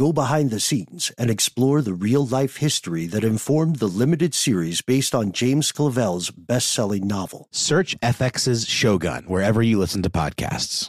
go behind the scenes, and explore the real life history that informed the limited series based on James Clavell's best selling novel. Search FX's Shogun wherever you listen to podcasts.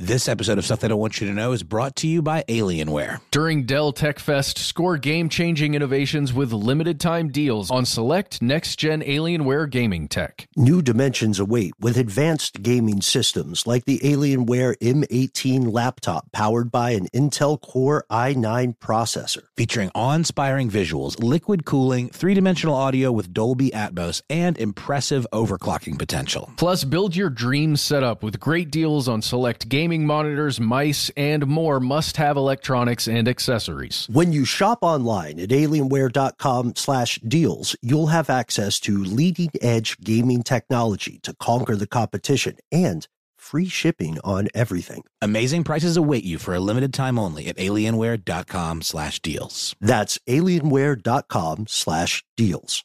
This episode of Stuff They Don't Want You to Know is brought to you by Alienware. During Dell Tech Fest, score game changing innovations with limited time deals on select next gen Alienware gaming tech. New dimensions await with advanced gaming systems like the Alienware M18 laptop powered by an Intel Core i9 processor. Featuring awe inspiring visuals, liquid cooling, three dimensional audio with Dolby Atmos, and impressive overclocking potential. Plus, build your dream setup with great deals on select gaming monitors, mice, and more must have electronics and accessories. When you shop online at alienware.com slash deals, you'll have access to leading edge gaming technology to conquer the competition and free shipping on everything. Amazing prices await you for a limited time only at alienware.com slash deals. That's alienware.com slash deals.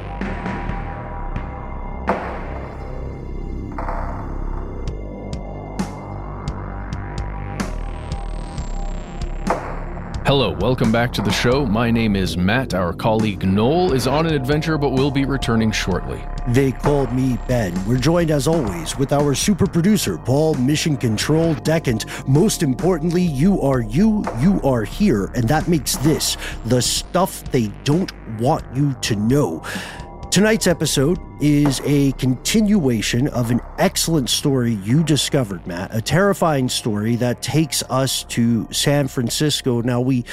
Hello, welcome back to the show. My name is Matt. Our colleague Noel is on an adventure but will be returning shortly. They called me Ben. We're joined as always with our super producer, Paul Mission Control Decant. Most importantly, you are you, you are here, and that makes this the stuff they don't want you to know. Tonight's episode is a continuation of an excellent story you discovered, Matt. A terrifying story that takes us to San Francisco. Now, we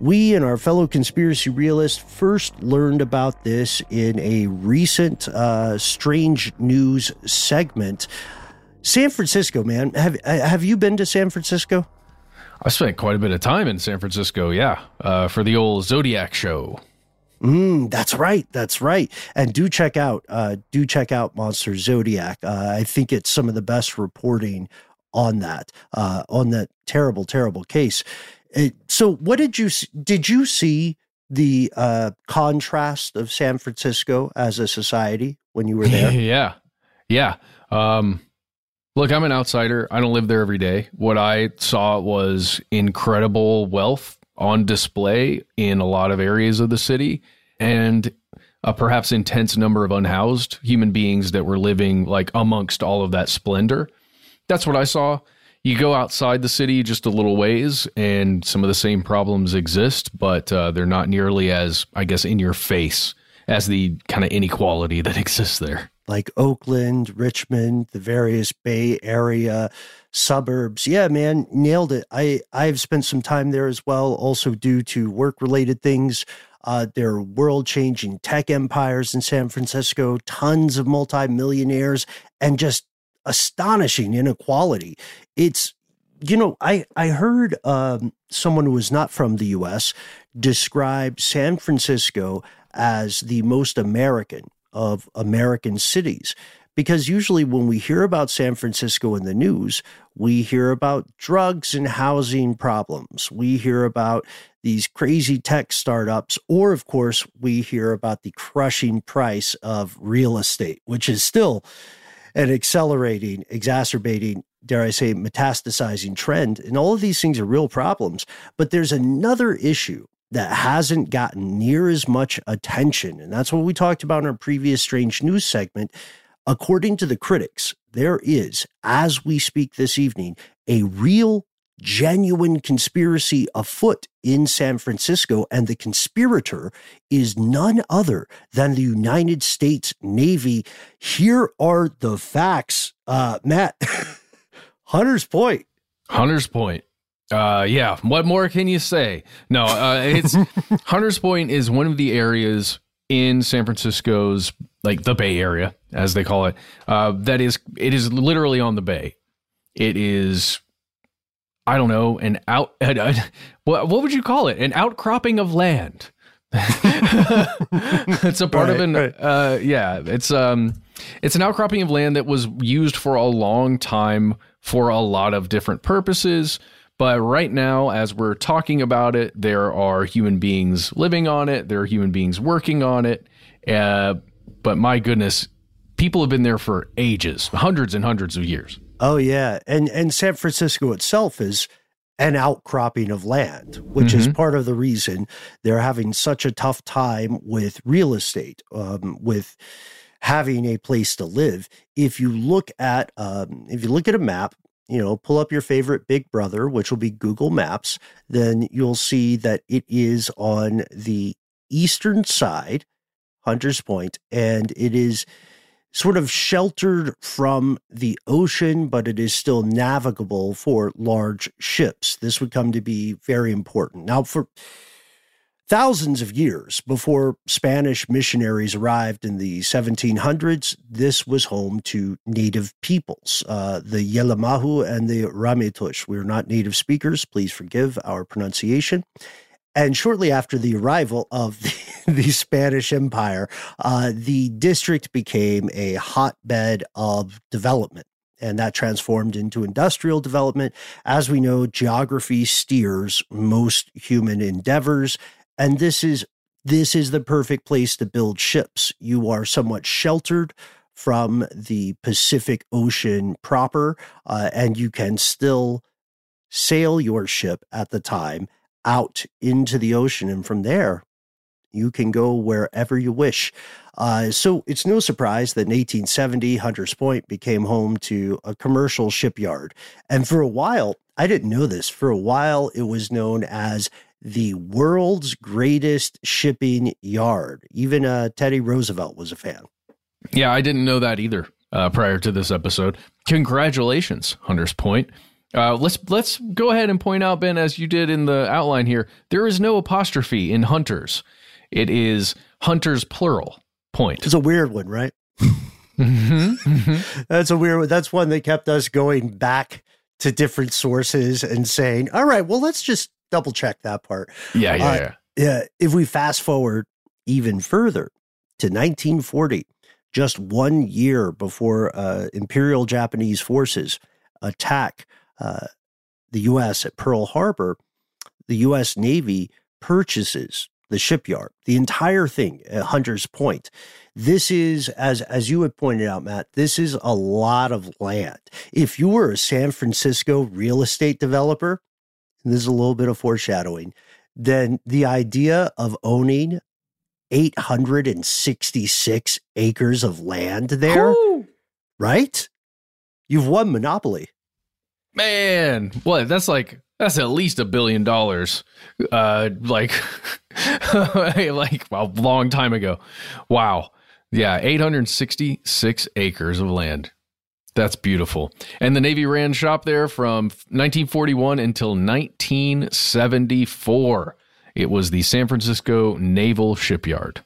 we and our fellow conspiracy realists first learned about this in a recent uh, strange news segment. San Francisco, man, have have you been to San Francisco? I spent quite a bit of time in San Francisco, yeah, uh, for the old Zodiac show. Mm, that's right. That's right. And do check out, uh, do check out Monster Zodiac. Uh, I think it's some of the best reporting on that, uh, on that terrible, terrible case. It, so, what did you did you see the uh, contrast of San Francisco as a society when you were there? yeah, yeah. Um, look, I'm an outsider. I don't live there every day. What I saw was incredible wealth on display in a lot of areas of the city and a perhaps intense number of unhoused human beings that were living like amongst all of that splendor. That's what I saw. You go outside the city just a little ways, and some of the same problems exist, but uh, they're not nearly as, I guess, in your face as the kind of inequality that exists there. Like Oakland, Richmond, the various Bay Area suburbs. Yeah, man, nailed it. I I've spent some time there as well, also due to work related things. Uh, there are world changing tech empires in San Francisco, tons of multimillionaires, and just astonishing inequality. It's, you know, I, I heard um, someone who was not from the US describe San Francisco as the most American of American cities. Because usually when we hear about San Francisco in the news, we hear about drugs and housing problems. We hear about these crazy tech startups, or of course, we hear about the crushing price of real estate, which is still an accelerating, exacerbating, dare I say, metastasizing trend. And all of these things are real problems. But there's another issue that hasn't gotten near as much attention. And that's what we talked about in our previous Strange News segment. According to the critics, there is, as we speak this evening, a real genuine conspiracy afoot in San Francisco, and the conspirator is none other than the United States Navy. Here are the facts, uh, Matt. Hunters Point. Hunters Point. Uh, yeah. What more can you say? No, uh, it's Hunters Point is one of the areas in San Francisco's like the Bay Area, as they call it. Uh, that is, it is literally on the bay. It is I don't know, an out, uh, what, what would you call it? An outcropping of land. it's a part right, of an, right. uh, yeah, it's, um, it's an outcropping of land that was used for a long time for a lot of different purposes. But right now, as we're talking about it, there are human beings living on it. There are human beings working on it. Uh, but my goodness, people have been there for ages, hundreds and hundreds of years. Oh yeah, and and San Francisco itself is an outcropping of land, which mm-hmm. is part of the reason they're having such a tough time with real estate, um, with having a place to live. If you look at um, if you look at a map, you know, pull up your favorite Big Brother, which will be Google Maps, then you'll see that it is on the eastern side, Hunters Point, and it is sort of sheltered from the ocean, but it is still navigable for large ships. This would come to be very important. Now, for thousands of years before Spanish missionaries arrived in the 1700s, this was home to native peoples, uh, the Yelamahu and the Ramaytush. We're not native speakers. Please forgive our pronunciation. And shortly after the arrival of the, the Spanish Empire, uh, the district became a hotbed of development. And that transformed into industrial development. As we know, geography steers most human endeavors. And this is this is the perfect place to build ships. You are somewhat sheltered from the Pacific Ocean proper, uh, and you can still sail your ship at the time out into the ocean. And from there, you can go wherever you wish. Uh, so it's no surprise that in 1870, Hunters Point became home to a commercial shipyard. And for a while, I didn't know this, for a while, it was known as the world's greatest shipping yard. Even uh, Teddy Roosevelt was a fan. Yeah, I didn't know that either uh, prior to this episode. Congratulations, Hunters Point. Uh, let's let's go ahead and point out, Ben, as you did in the outline here, there is no apostrophe in hunters. It is hunters plural. Point. It's a weird one, right? mm-hmm, mm-hmm. That's a weird one. That's one that kept us going back to different sources and saying, "All right, well, let's just double check that part." Yeah, yeah, uh, yeah. Yeah. If we fast forward even further to 1940, just one year before uh, Imperial Japanese forces attack uh, the U.S. at Pearl Harbor, the U.S. Navy purchases the shipyard, the entire thing at Hunters Point. This is, as as you had pointed out, Matt, this is a lot of land. If you were a San Francisco real estate developer, this is a little bit of foreshadowing, then the idea of owning 866 acres of land there, Ooh. right? You've won Monopoly. Man, what? That's like that's at least a billion dollars. Uh, like, like a long time ago. Wow. Yeah, 866 acres of land. That's beautiful. And the Navy ran shop there from 1941 until 1974. It was the San Francisco Naval Shipyard.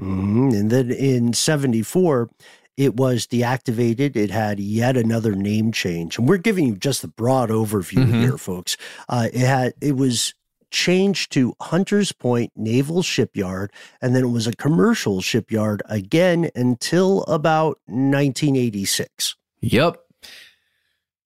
Mm-hmm. And then in 74, it was deactivated. It had yet another name change, and we're giving you just the broad overview mm-hmm. here, folks. Uh, it had it was changed to Hunters Point Naval Shipyard, and then it was a commercial shipyard again until about 1986. Yep.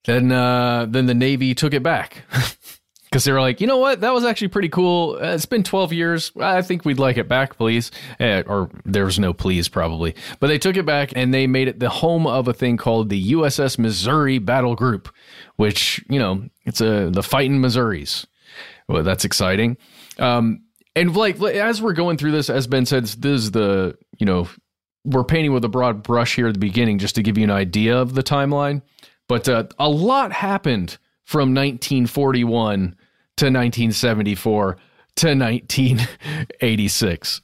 Then, uh, then the Navy took it back. because they were like, you know what, that was actually pretty cool. Uh, it's been 12 years. I think we'd like it back, please. Uh, or there was no please, probably. But they took it back and they made it the home of a thing called the USS Missouri Battle Group, which, you know, it's a the fighting Missouris. Well, that's exciting. Um, and like as we're going through this, as Ben said, this is the you know we're painting with a broad brush here at the beginning just to give you an idea of the timeline. But uh, a lot happened from 1941 to 1974 to 1986.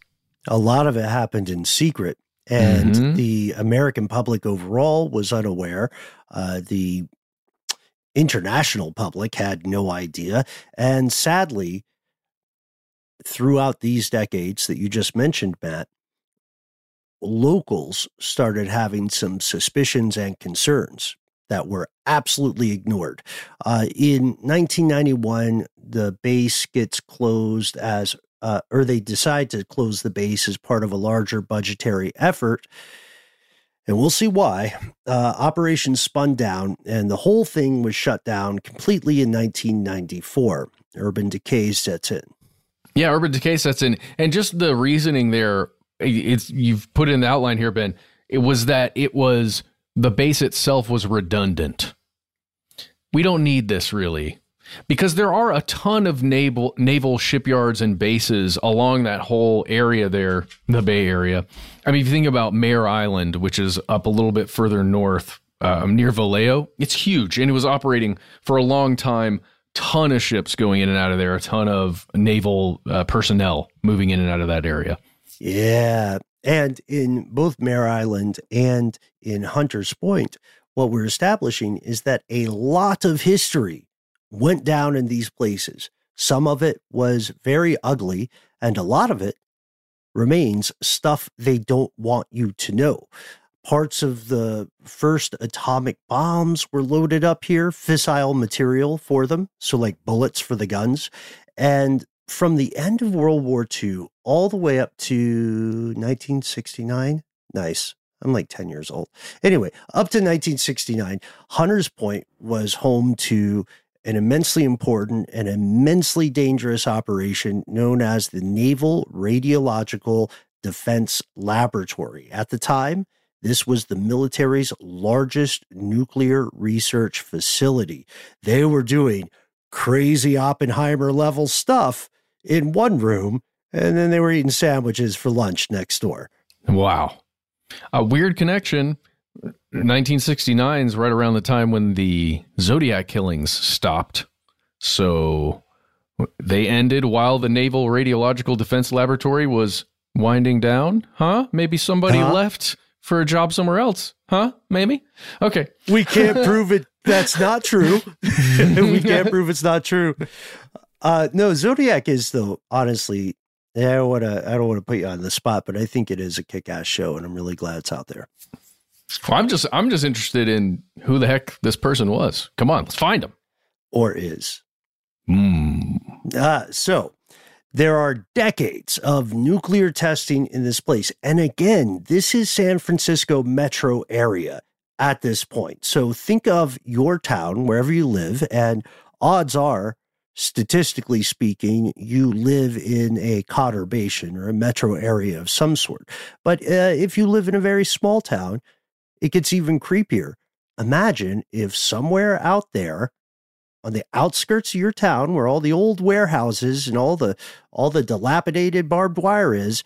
A lot of it happened in secret, and mm-hmm. the American public overall was unaware. Uh, the international public had no idea. And sadly, throughout these decades that you just mentioned, Matt, locals started having some suspicions and concerns that were absolutely ignored. Uh, in 1991, the base gets closed as, uh, or they decide to close the base as part of a larger budgetary effort. And we'll see why. Uh, spun down, and the whole thing was shut down completely in 1994. Urban decay sets in. Yeah, urban decay sets in, and just the reasoning there. It's you've put in the outline here, Ben. It was that it was the base itself was redundant. We don't need this really because there are a ton of naval naval shipyards and bases along that whole area there, the Bay Area. I mean, if you think about Mare Island, which is up a little bit further north um, near Vallejo, it's huge and it was operating for a long time. Ton of ships going in and out of there, a ton of naval uh, personnel moving in and out of that area. Yeah, and in both Mare Island and in Hunters Point, what we're establishing is that a lot of history went down in these places. Some of it was very ugly, and a lot of it remains stuff they don't want you to know. Parts of the first atomic bombs were loaded up here, fissile material for them, so like bullets for the guns. And from the end of World War II all the way up to 1969. Nice. I'm like 10 years old. Anyway, up to 1969, Hunters Point was home to an immensely important and immensely dangerous operation known as the Naval Radiological Defense Laboratory. At the time, this was the military's largest nuclear research facility. They were doing crazy Oppenheimer level stuff in one room, and then they were eating sandwiches for lunch next door. Wow. A weird connection. 1969 is right around the time when the Zodiac killings stopped. So they ended while the Naval Radiological Defense Laboratory was winding down. Huh? Maybe somebody huh? left for a job somewhere else. Huh? Maybe. Okay. We can't prove it. That's not true. we can't prove it's not true. Uh, no, Zodiac is though. Honestly, I don't want to. I don't want to put you on the spot, but I think it is a kick-ass show, and I'm really glad it's out there. Well, I'm just. I'm just interested in who the heck this person was. Come on, let's find him. Or is. Mm. Uh, so there are decades of nuclear testing in this place, and again, this is San Francisco metro area at this point. So think of your town wherever you live, and odds are statistically speaking, you live in a conurbation or a metro area of some sort. But uh, if you live in a very small town, it gets even creepier. Imagine if somewhere out there on the outskirts of your town where all the old warehouses and all the all the dilapidated barbed wire is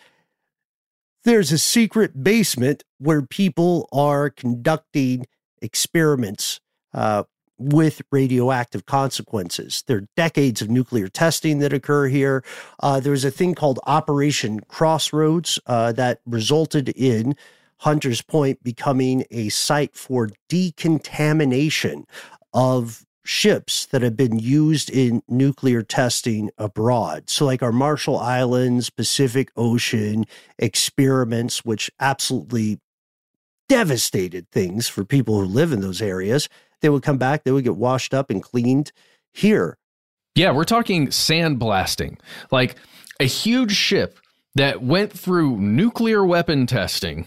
there's a secret basement where people are conducting experiments uh, with radioactive consequences. There are decades of nuclear testing that occur here. Uh, there was a thing called Operation Crossroads uh, that resulted in Hunters Point becoming a site for decontamination of ships that have been used in nuclear testing abroad. So, like our Marshall Islands, Pacific Ocean experiments, which absolutely devastated things for people who live in those areas. They would come back, they would get washed up and cleaned here. Yeah, we're talking sandblasting. Like a huge ship that went through nuclear weapon testing,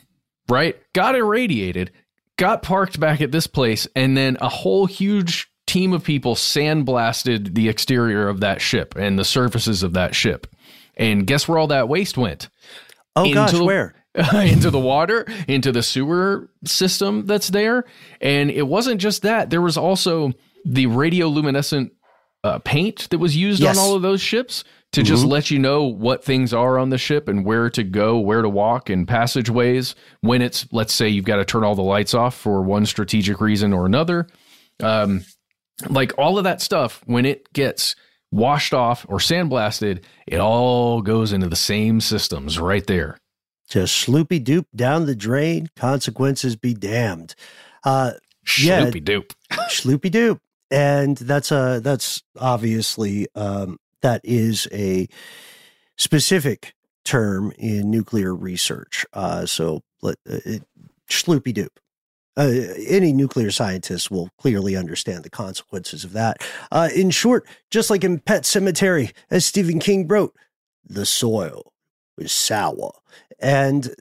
right? Got irradiated, got parked back at this place, and then a whole huge team of people sandblasted the exterior of that ship and the surfaces of that ship. And guess where all that waste went? Oh Into gosh, where? into the water, into the sewer system that's there. And it wasn't just that, there was also the radioluminescent uh, paint that was used Yes. on all of those ships to just Mhm. let you know what things are on the ship and where to go, where to walk, and passageways. When it's, let's say, you've got to turn all the lights off for one strategic reason or another. Um, like all of that stuff, when it gets washed off or sandblasted, it all goes into the same systems right there. Just sloopy doop down the drain. Consequences be damned. Uh, Yeah. Shoopy doop. sloopy doop. And that's a that's obviously um, that is a specific term in nuclear research. Uh, so let uh, it, sloopy doop. Uh, any nuclear scientist will clearly understand the consequences of that. Uh, in short, just like in Pet Sematary, as Stephen King wrote, the soil was sour. And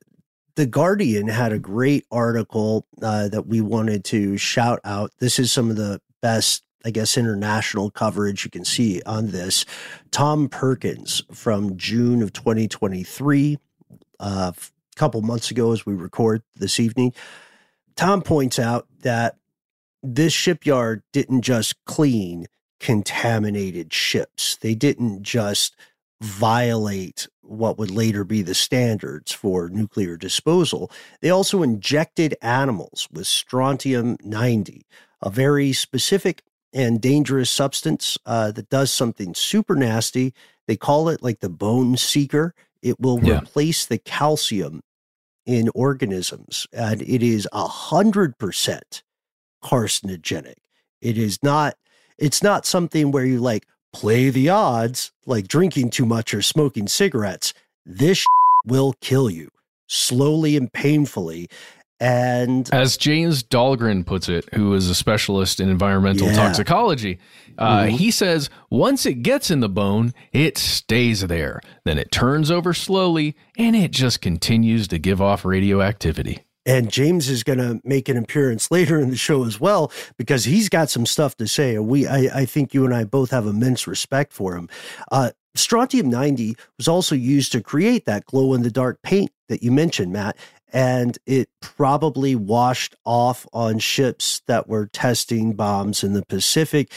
the Guardian had a great article uh, that we wanted to shout out. This is some of the best, I guess, international coverage you can see on this. Tom Perkins from June of 2023, uh, a couple months ago, as we record this evening. Tom points out that this shipyard didn't just clean contaminated ships, they didn't just violate what would later be the standards for nuclear disposal. They also injected animals with strontium 90, a very specific and dangerous substance uh, that does something super nasty. They call it like the bone seeker. It will Yeah. replace the calcium in organisms, and it is a hundred percent carcinogenic. It is not. It's not something where you like play the odds, like drinking too much or smoking cigarettes. This will kill you slowly and painfully. And As James Dahlgren puts it, who is a specialist in environmental Yeah. toxicology, uh, Mhm. he says once it gets in the bone, it stays there. Then it turns over slowly and it just continues to give off radioactivity. And James is going to make an appearance later in the show as well because he's got some stuff to say. We, I, I think you and I both have immense respect for him. Uh, strontium 90 was also used to create that glow in the dark paint that you mentioned, Matt. And it probably washed off on ships that were testing bombs in the Pacific.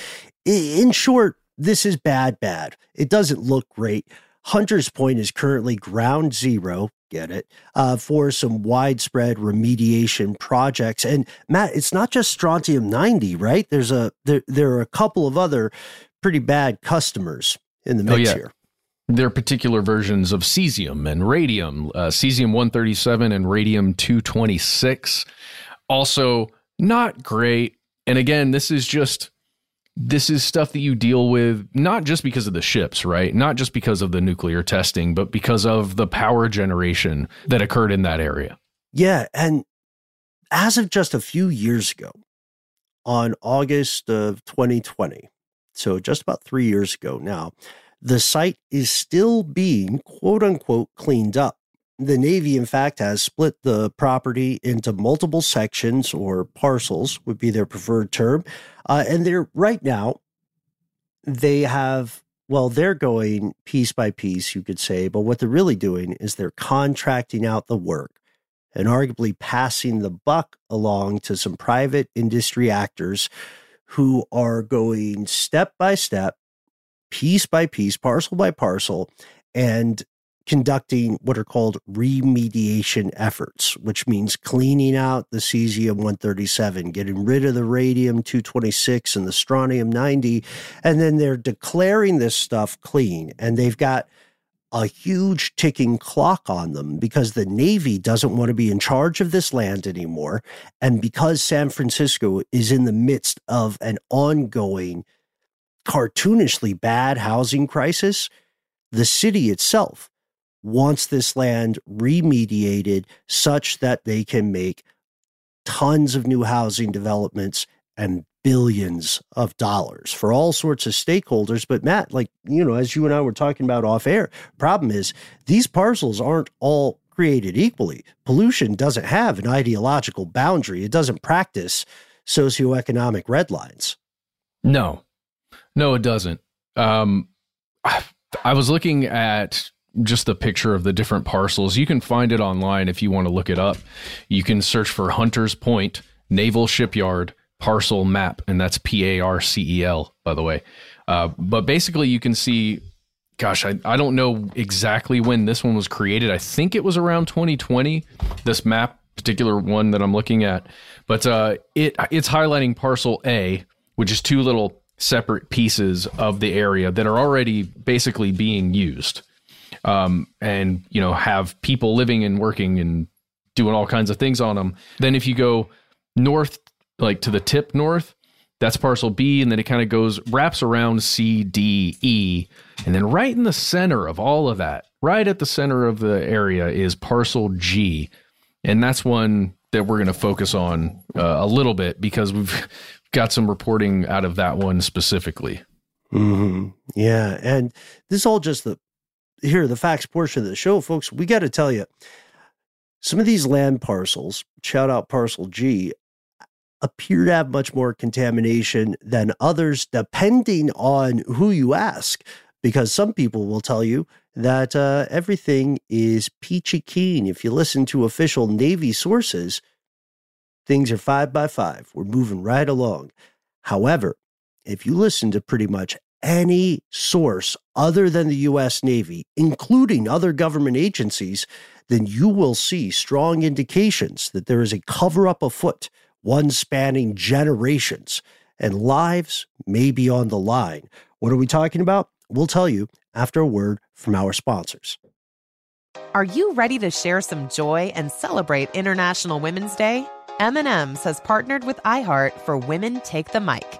In short, this is bad, bad. It doesn't look great. Hunters Point is currently ground zero, get it, uh, for some widespread remediation projects. And Matt, it's not just strontium 90, right? There's a there, there are a couple of other pretty bad customers in the Oh, mix yeah. here. There are particular versions of cesium and radium, uh, cesium 137 and radium 226. Also, not great. And again, this is just this is stuff that you deal with not just because of the ships, right? Not just because of the nuclear testing, but because of the power generation that occurred in that area. Yeah, and as of just a few years ago, on August of 2020, so just about three years ago now, the site is still being quote unquote cleaned up. The Navy, in fact, has split the property into multiple sections or parcels, would be their preferred term. Uh, and they're right now, they have, well, they're going piece by piece, you could say, but what they're really doing is they're contracting out the work and arguably passing the buck along to some private industry actors who are going step by step, piece by piece, parcel by parcel, and conducting what are called remediation efforts, which means cleaning out the cesium 137, getting rid of the radium 226 and the strontium 90. And then they're declaring this stuff clean. And they've got a huge ticking clock on them because the Navy doesn't want to be in charge of this land anymore. And because San Francisco is in the midst of an ongoing, cartoonishly bad housing crisis, the city itself wants this land remediated such that they can make tons of new housing developments and billions of dollars for all sorts of stakeholders. But Matt, like, you know, as you and I were talking about off air, problem is these parcels aren't all created equally. Pollution doesn't have an ideological boundary. It doesn't practice socioeconomic red lines. No, no, it doesn't. Um, I, I was looking at just the picture of the different parcels. You can find it online if you want to look it up. You can search for Hunters Point Naval Shipyard parcel map, and that's P A R C E L, by the way. Uh, but basically, you can see, gosh, I, I don't know exactly when this one was created. I think it was around 2020, this map, particular one that I'm looking at. But uh, it it's highlighting parcel A, which is two little separate pieces of the area that are already basically being used. Um, and you know have people living and working and doing all kinds of things on them. Then if you go north, like to the tip north, that's parcel B, and then it kind of goes wraps around C, D, E, and then right in the center of all of that, right at the center of the area is parcel G, and that's one that we're going to focus on uh, a little bit because we've got some reporting out of that one specifically. Mm-hmm. Yeah, and this is all just the here the facts portion of the show, folks. We got to tell you, some of these land parcels, shout out parcel G, appear to have much more contamination than others, depending on who you ask. Because some people will tell you that uh, everything is peachy keen. If you listen to official Navy sources, things are five by five. We're moving right along. However, if you listen to pretty much any source other than the US Navy, including other government agencies, then you will see strong indications that there is a cover up afoot, one spanning generations, and lives may be on the line. What are we talking about? We'll tell you after a word from our sponsors. Are you ready to share some joy and celebrate International Women's Day? M&M's has partnered with iHeart for Women Take the Mic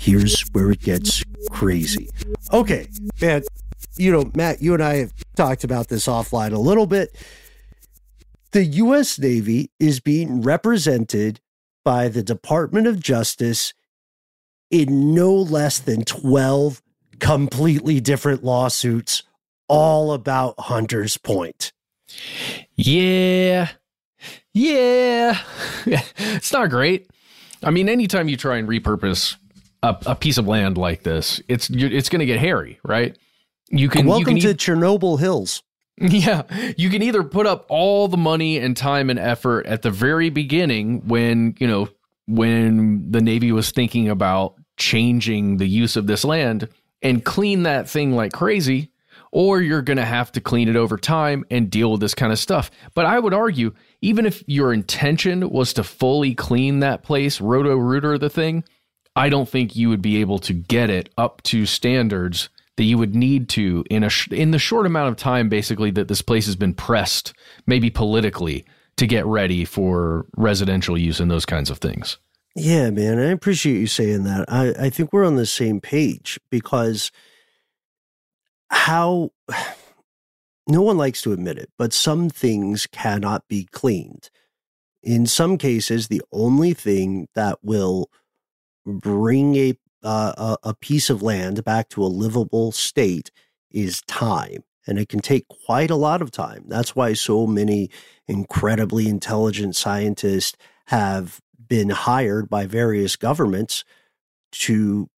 Here's where it gets crazy. Okay, man, you know, Matt, you and I have talked about this offline a little bit. The U.S. Navy is being represented by the Department of Justice in no less than 12 completely different lawsuits all about Hunters Point. Yeah. Yeah. it's not great. I mean, anytime you try and repurpose a, a piece of land like this, it's it's going to get hairy, right? You can welcome you can to e- Chernobyl Hills. Yeah, you can either put up all the money and time and effort at the very beginning when you know when the Navy was thinking about changing the use of this land and clean that thing like crazy, or you're going to have to clean it over time and deal with this kind of stuff. But I would argue, even if your intention was to fully clean that place, roto rooter the thing, I don't think you would be able to get it up to standards that you would need to in a in the short amount of time basically that this place has been pressed maybe politically to get ready for residential use and those kinds of things. Yeah, man, I appreciate you saying that. I, I think we're on the same page because how no one likes to admit it, but some things cannot be cleaned. In some cases, the only thing that will bring a uh, a, piece of land back to a livable state is time. And it can take quite a lot of time. That's why so many incredibly intelligent scientists have been hired by various governments to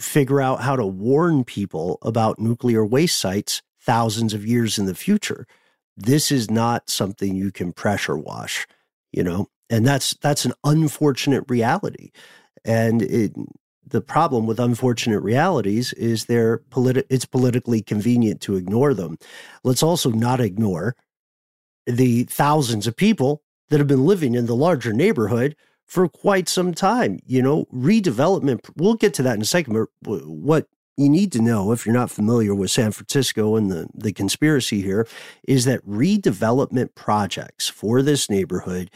figure out how to warn people about nuclear waste sites thousands of years in the future. This is not something you can pressure wash, you know, and that's that's an unfortunate reality. And it, the problem with unfortunate realities is they're politi- it's politically convenient to ignore them. Let's also not ignore the thousands of people that have been living in the larger neighborhood for quite some time. You know, redevelopment, we'll get to that in a second, but what you need to know if you're not familiar with San Francisco and the, the conspiracy here is that redevelopment projects for this neighborhood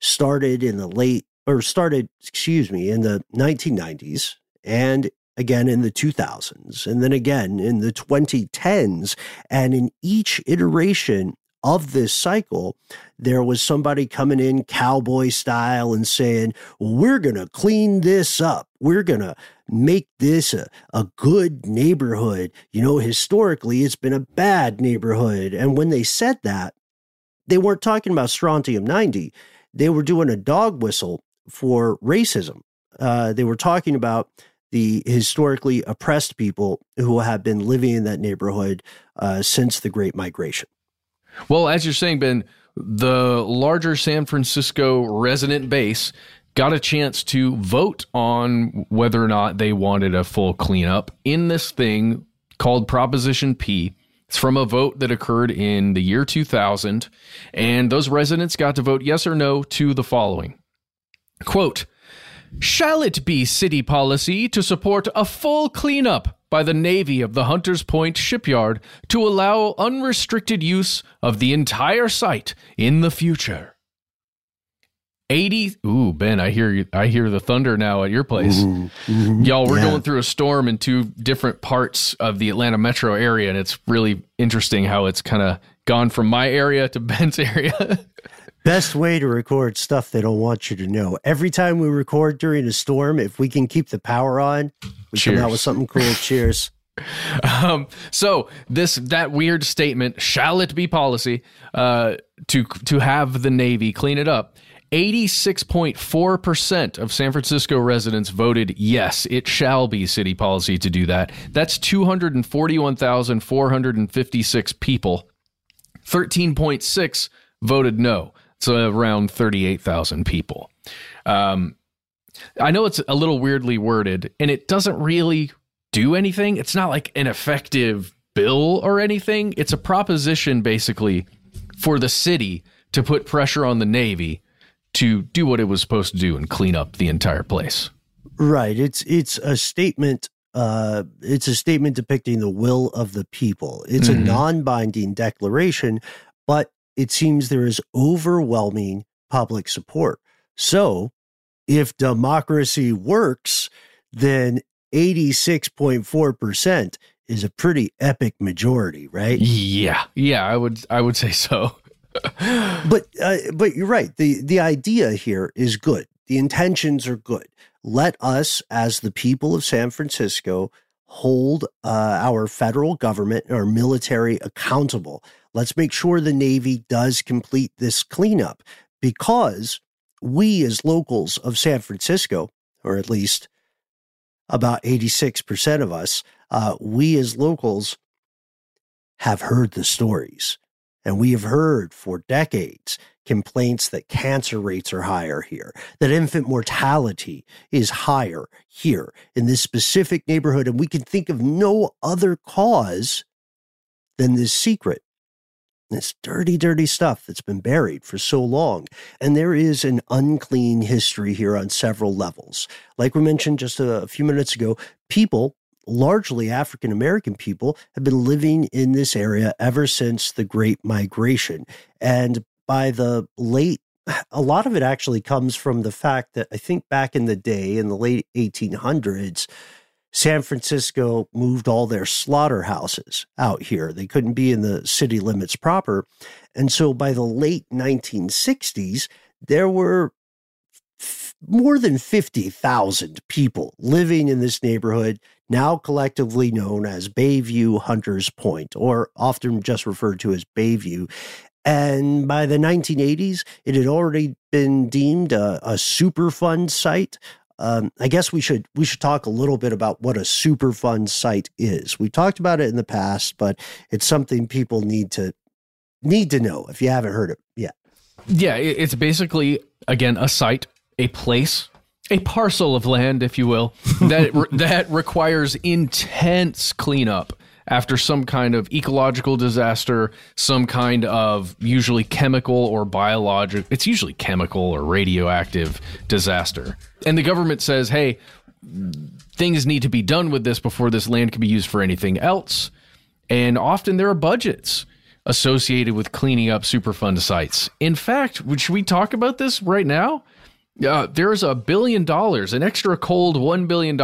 started in the late or started, excuse me, in the 1990s and again in the 2000s and then again in the 2010s. And in each iteration of this cycle, there was somebody coming in cowboy style and saying, We're going to clean this up. We're going to make this a, a good neighborhood. You know, historically, it's been a bad neighborhood. And when they said that, they weren't talking about strontium 90. They were doing a dog whistle for racism. Uh, they were talking about the historically oppressed people who have been living in that neighborhood uh, since the Great Migration. Well, as you're saying, Ben, the larger San Francisco resident base got a chance to vote on whether or not they wanted a full cleanup in this thing called Proposition P. It's from a vote that occurred in the year 2000, and those residents got to vote yes or no to the following. Quote, Shall it be city policy to support a full cleanup by the Navy of the Hunters Point shipyard to allow unrestricted use of the entire site in the future. 80 Ooh, Ben, I hear you I hear the thunder now at your place. Y'all, we're yeah. going through a storm in two different parts of the Atlanta metro area and it's really interesting how it's kind of gone from my area to Ben's area. Best way to record stuff they don't want you to know. Every time we record during a storm, if we can keep the power on, we Cheers. come out with something cool. Cheers. Um, so this that weird statement, shall it be policy, uh, to to have the Navy clean it up? 86.4% of San Francisco residents voted yes, it shall be city policy to do that. That's 241,456 people. 13.6 voted no. So around 38,000 people. Um, I know it's a little weirdly worded and it doesn't really do anything. It's not like an effective bill or anything. It's a proposition basically for the city to put pressure on the Navy to do what it was supposed to do and clean up the entire place. Right. It's it's a statement uh, it's a statement depicting the will of the people. It's mm-hmm. a non-binding declaration, but it seems there is overwhelming public support. So, if democracy works, then 86.4% is a pretty epic majority, right? Yeah. Yeah, I would I would say so. but uh, but you're right. The the idea here is good. The intentions are good. Let us as the people of San Francisco hold uh, our federal government or military accountable. Let's make sure the Navy does complete this cleanup because we, as locals of San Francisco, or at least about 86% of us, uh, we as locals have heard the stories. And we have heard for decades complaints that cancer rates are higher here, that infant mortality is higher here in this specific neighborhood. And we can think of no other cause than this secret. This dirty, dirty stuff that's been buried for so long. And there is an unclean history here on several levels. Like we mentioned just a few minutes ago, people largely African American people have been living in this area ever since the Great Migration. And by the late, a lot of it actually comes from the fact that I think back in the day, in the late 1800s, San Francisco moved all their slaughterhouses out here. They couldn't be in the city limits proper. And so by the late 1960s, there were more than 50,000 people living in this neighborhood, now collectively known as Bayview Hunters Point, or often just referred to as Bayview. And by the 1980s, it had already been deemed a, a Superfund site. Um, I guess we should we should talk a little bit about what a Superfund site is. We talked about it in the past, but it's something people need to need to know if you haven't heard it yet. Yeah, it's basically again a site a place, a parcel of land, if you will, that that requires intense cleanup after some kind of ecological disaster, some kind of usually chemical or biological, it's usually chemical or radioactive disaster. And the government says, hey, things need to be done with this before this land can be used for anything else. And often there are budgets associated with cleaning up Superfund sites. In fact, should we talk about this right now? Uh, there's a billion dollars, an extra cold $1 billion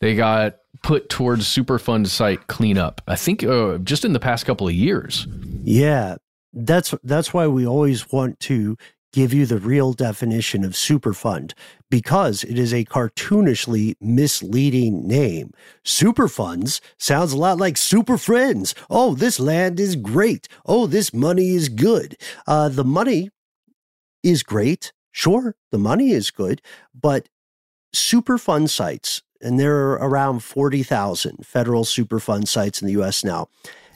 they got put towards Superfund site cleanup. I think uh, just in the past couple of years. Yeah, that's that's why we always want to give you the real definition of Superfund because it is a cartoonishly misleading name. Superfunds sounds a lot like super friends. Oh, this land is great. Oh, this money is good. Uh, the money is great Sure, the money is good, but Superfund sites, and there are around 40,000 federal Superfund sites in the US now.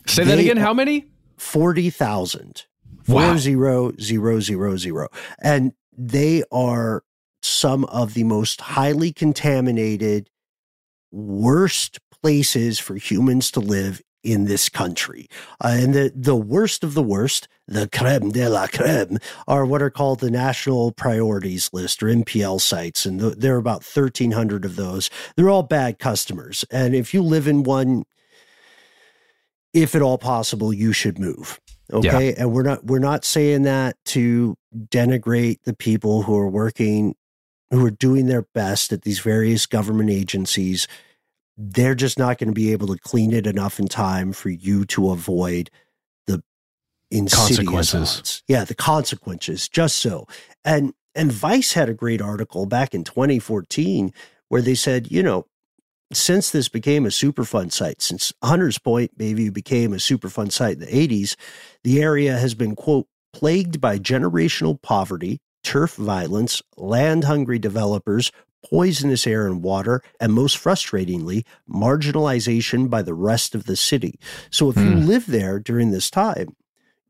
Say that again. How many? 40,000. Wow. Four zero zero zero zero. And they are some of the most highly contaminated, worst places for humans to live in this country. Uh, and the, the worst of the worst, the creme de la creme, are what are called the National Priorities List or NPL sites. And th- there are about 1,300 of those. They're all bad customers. And if you live in one, if at all possible, you should move. Okay. Yeah. And we're not we're not saying that to denigrate the people who are working who are doing their best at these various government agencies they're just not going to be able to clean it enough in time for you to avoid the consequences. Odds. Yeah, the consequences. Just so. And and Vice had a great article back in 2014 where they said, you know, since this became a Superfund site, since Hunters Point Bayview became a Superfund site in the 80s, the area has been quote plagued by generational poverty, turf violence, land hungry developers, poisonous air and water, and most frustratingly, marginalization by the rest of the city. So if mm. you hmm. live there during this time,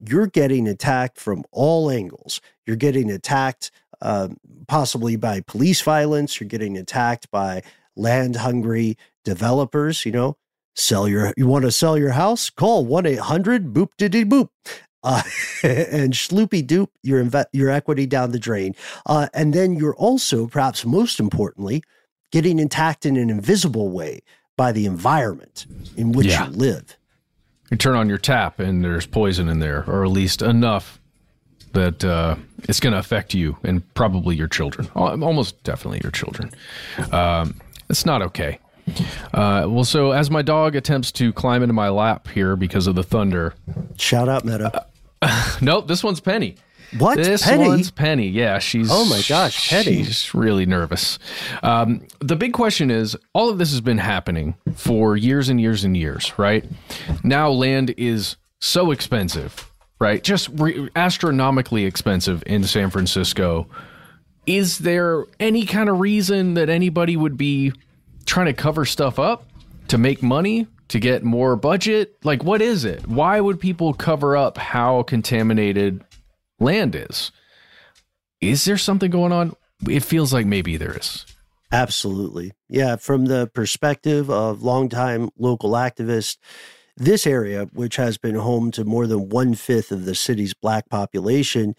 you're getting attacked from all angles. You're getting attacked uh, possibly by police violence. You're getting attacked by land hungry developers. You know, sell your you want to sell your house? Call one eight hundred boop diddy boop uh, and schloopy doop your inve- your equity down the drain. Uh, and then you're also, perhaps most importantly, getting intact in an invisible way by the environment in which yeah. you live. You turn on your tap and there's poison in there, or at least enough that uh, it's going to affect you and probably your children. Almost definitely your children. Um, it's not okay. Uh, well, so as my dog attempts to climb into my lap here because of the thunder. Shout out, Meta. nope, this one's Penny. What? This Penny? one's Penny. Yeah, she's. Oh my gosh, Penny. She's really nervous. Um, the big question is all of this has been happening for years and years and years, right? Now land is so expensive, right? Just re- astronomically expensive in San Francisco. Is there any kind of reason that anybody would be trying to cover stuff up to make money? To get more budget? Like, what is it? Why would people cover up how contaminated land is. Is there something going on? It feels like maybe there is. Absolutely. Yeah. From the perspective of longtime local activists, this area, which has been home to more than one fifth of the city's black population,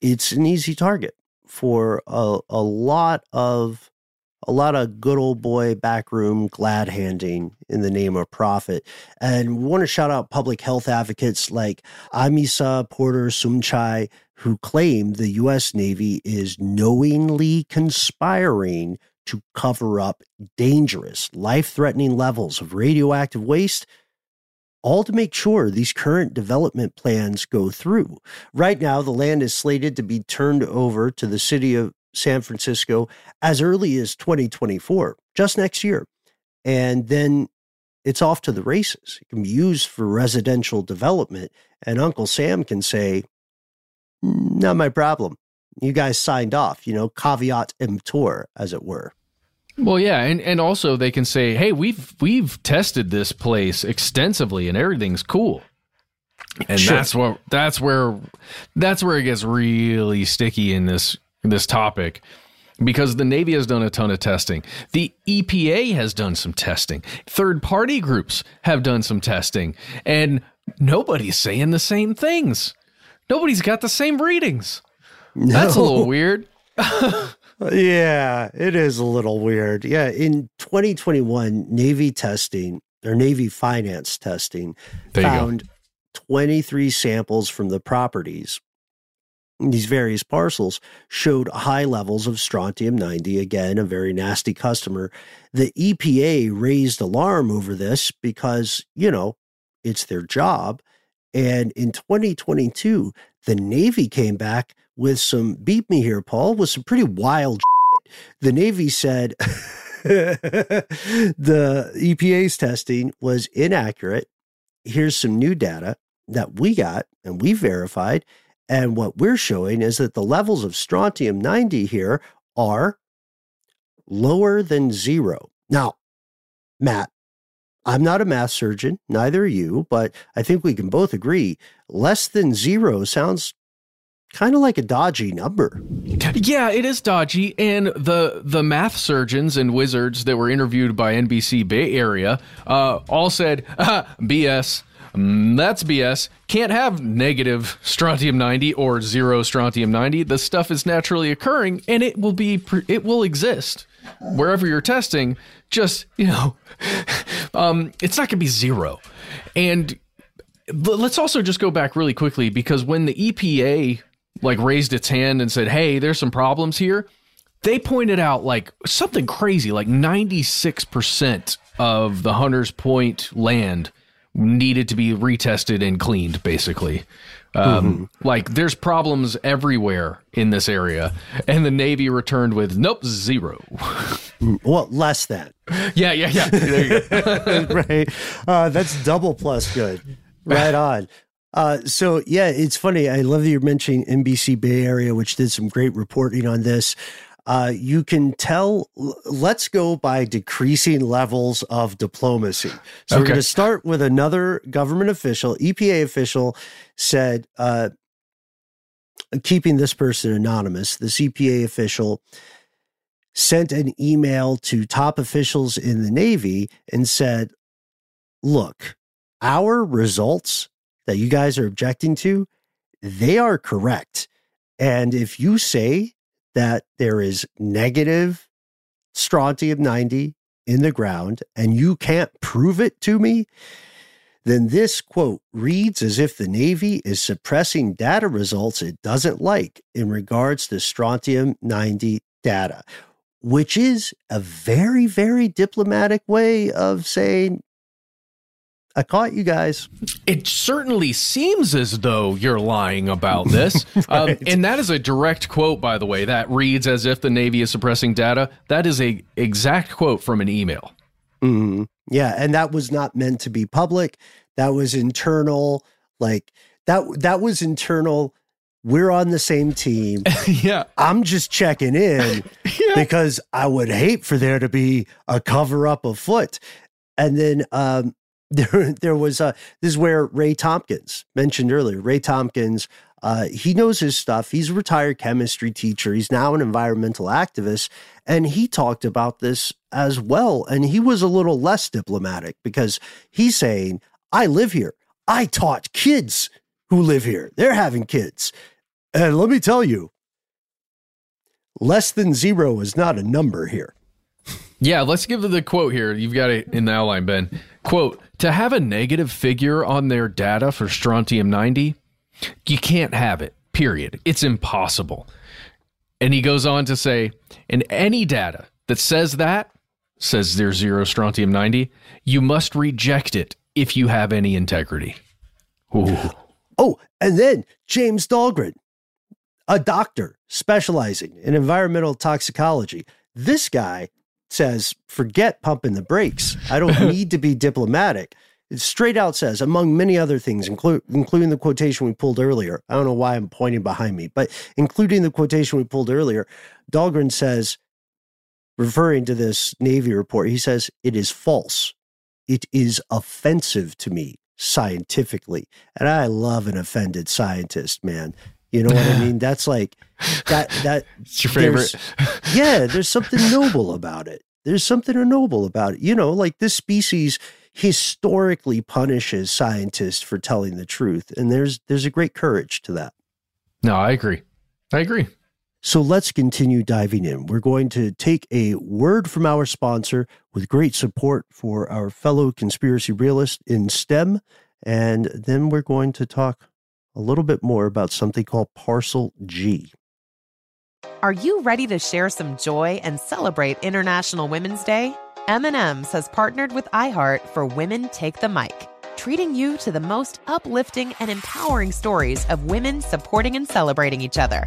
it's an easy target for a, a lot of a lot of good old boy backroom glad handing in the name of profit. And we want to shout out public health advocates like Ahimsa Porter Sumchai, who claim the U.S. Navy is knowingly conspiring to cover up dangerous, life threatening levels of radioactive waste. All to make sure these current development plans go through. Right now, the land is slated to be turned over to the city of San Francisco as early as 2024, just next year. And then it's off to the races. It can be used for residential development. And Uncle Sam can say, not my problem. You guys signed off, you know, caveat emptor, as it were. Well, yeah, and, and also they can say, "Hey, we've we've tested this place extensively, and everything's cool." And Sure. that's what that's where that's where it gets really sticky in this this topic because the Navy has done a ton of testing. The EPA has done some testing. Third party groups have done some testing, and nobody's saying the same things. Nobody's got the same readings. That's a little weird. Yeah, it is a little weird. Yeah, in 2021, Navy testing or Navy finance testing There go. found 23 samples from the properties. These various parcels showed high levels of strontium 90, again, a very nasty customer. The EPA raised alarm over this because, you know, it's their job. And in 2022, the Navy came back with some, beat me here, Paul, with some pretty wild shit. The Navy said the EPA's testing was inaccurate. Here's some new data that we got and we verified. And what we're showing is that the levels of strontium 90 here are lower than zero. Now, Matt, I'm not a math surgeon, neither are you, but I think we can both agree less than zero sounds kind of like a dodgy number. Yeah, it is dodgy, and the the math surgeons and wizards that were interviewed by NBC Bay Area uh, all said, ah, "BS." Mm, That's BS. Can't have negative strontium 90 or zero strontium 90. The stuff is naturally occurring and it will be it will exist wherever you're testing. Just, you know, um, it's not going to be zero. And let's also just go back really quickly because when the EPA like raised its hand and said, "Hey, there's some problems here," they pointed out like something crazy, like 96% of the Hunters Point land needed to be retested and cleaned basically. Um, like there's problems everywhere in this area and the Navy returned with nope, zero. Well, less than. yeah, yeah, yeah. There you go. right. Uh, that's double plus good. Right on. Uh, so yeah, it's funny. I love that you're mentioning NBC Bay Area, which did some great reporting on this. Uh, you can tell. Let's go by decreasing levels of diplomacy. So we're going to start with another government official, EPA official, said, uh, keeping this person anonymous. the EPA official sent an email to top officials in the Navy and said, look, our results that you guys are objecting to, they are correct. And if you say that there is negative strontium 90 in the ground and you can't prove it to me, then this quote reads as if the Navy is suppressing data results it doesn't like in regards to strontium 90 data, which is a very, very diplomatic way of saying, I caught you guys. It certainly seems as though you're lying about this. Um, right. um, and that is a direct quote, by the way. That reads as if the Navy is suppressing data. That is a exact quote from an email. Mm-hmm. Yeah, and that was not meant to be public. That was internal. Like that. That was internal. We're on the same team. yeah. I'm just checking in yeah. because I would hate for there to be a cover up afoot. And then um, there, there was a, this is where Ray Tompkins mentioned earlier. Ray Tompkins, uh, he knows his stuff. He's a retired chemistry teacher. He's now an environmental activist. And he talked about this as well. And he was a little less diplomatic because he's saying, I live here. I taught kids who live here. They're having kids. And let me tell you, less than zero is not a number here. Yeah, let's give the quote here. You've got it in the outline, Ben. Quote To have a negative figure on their data for strontium 90, you can't have it, period. It's impossible. And he goes on to say, and any data that says that, says there's zero strontium 90, you must reject it if you have any integrity. Ooh. Oh, and then James Dahlgren, a doctor specializing in environmental toxicology. This guy says, forget pumping the brakes. I don't need to be diplomatic. It straight out says, among many other things, inclu- including the quotation we pulled earlier. I don't know why I'm pointing behind me, but including the quotation we pulled earlier, Dahlgren says, referring to this Navy report, he says, it is false. It is offensive to me scientifically. And I love an offended scientist, man. You know what I mean? That's like that that it's your favorite. yeah, there's something noble about it. There's something noble about it. You know, like this species historically punishes scientists for telling the truth. And there's there's a great courage to that. No, I agree. I agree. So let's continue diving in. We're going to take a word from our sponsor with great support for our fellow conspiracy realist in STEM. And then we're going to talk a little bit more about something called Parcel G. Are you ready to share some joy and celebrate International Women's Day? M&M's has partnered with iHeart for Women Take the Mic, treating you to the most uplifting and empowering stories of women supporting and celebrating each other.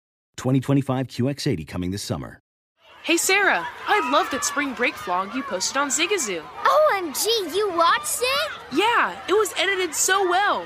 2025 QX80 coming this summer. Hey Sarah, I love that spring break vlog you posted on Zigazoo. OMG, you watched it? Yeah, it was edited so well.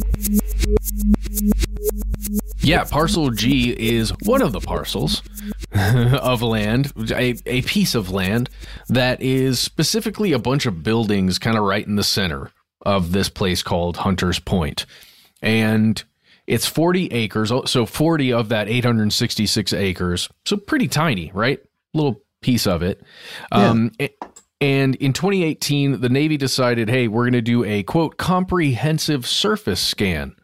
Yeah, parcel G is one of the parcels of land, a, a piece of land that is specifically a bunch of buildings kind of right in the center of this place called Hunters Point. And it's 40 acres, so 40 of that 866 acres. So pretty tiny, right? Little piece of it. Yeah. Um, and in 2018, the Navy decided, hey, we're going to do a quote comprehensive surface scan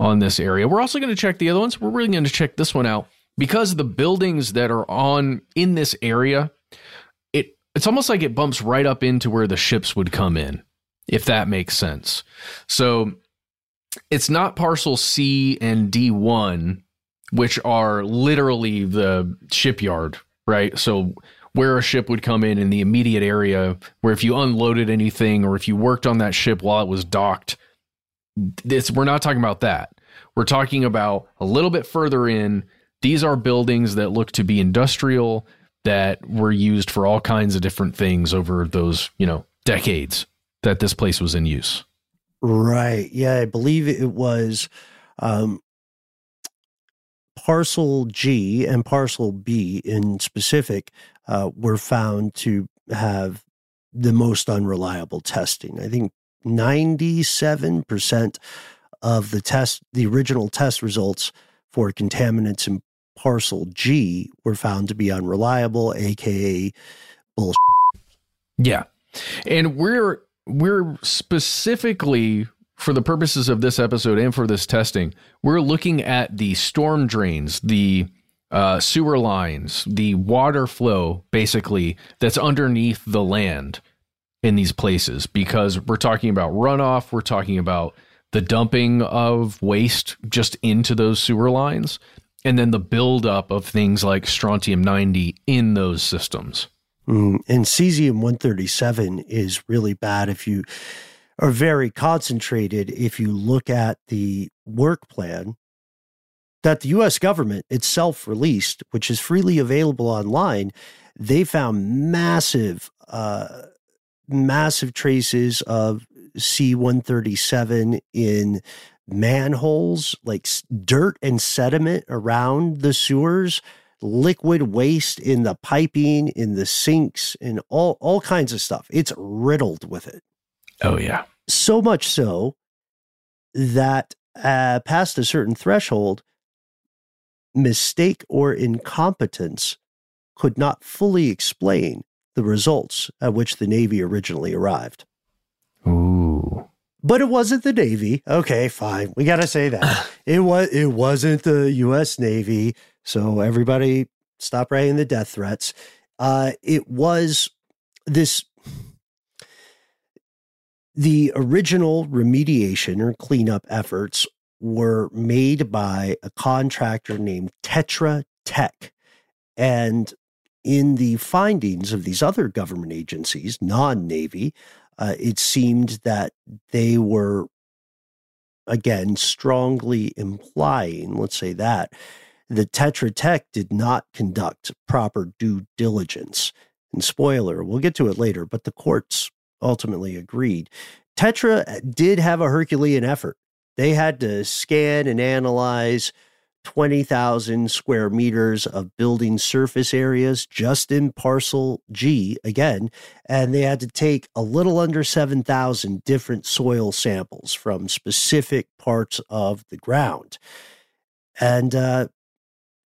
on this area. We're also going to check the other ones. We're really going to check this one out because the buildings that are on in this area, it it's almost like it bumps right up into where the ships would come in, if that makes sense. So it's not parcel C and D1, which are literally the shipyard, right? So where a ship would come in in the immediate area, where if you unloaded anything or if you worked on that ship while it was docked, this we're not talking about that. We're talking about a little bit further in. These are buildings that look to be industrial that were used for all kinds of different things over those, you know, decades that this place was in use. Right. Yeah, I believe it was um, parcel G and parcel B in specific uh, were found to have the most unreliable testing. I think 97% of the test, the original test results for contaminants in parcel G were found to be unreliable, aka bullshit. Yeah. And we're we're specifically for the purposes of this episode and for this testing, we're looking at the storm drains, the uh, sewer lines, the water flow, basically, that's underneath the land in these places because we're talking about runoff, we're talking about the dumping of waste just into those sewer lines, and then the buildup of things like strontium 90 in those systems. Mm, and cesium 137 is really bad if you are very concentrated. If you look at the work plan that the US government itself released, which is freely available online, they found massive, uh, massive traces of C137 in manholes, like dirt and sediment around the sewers, liquid waste in the piping, in the sinks, and all, all kinds of stuff. It's riddled with it. Oh, yeah. So much so that uh, past a certain threshold, mistake or incompetence could not fully explain the results at which the Navy originally arrived. Ooh. But it wasn't the Navy. Okay, fine. We got to say that. it was it wasn't the US Navy. So everybody stop writing the death threats. Uh it was this the original remediation or cleanup efforts were made by a contractor named Tetra Tech. And in the findings of these other government agencies, non Navy, uh, it seemed that they were, again, strongly implying, let's say that, that Tetra Tech did not conduct proper due diligence. And spoiler, we'll get to it later, but the courts ultimately agreed. Tetra did have a Herculean effort. They had to scan and analyze 20,000 square meters of building surface areas just in parcel G again. And they had to take a little under 7,000 different soil samples from specific parts of the ground. And uh,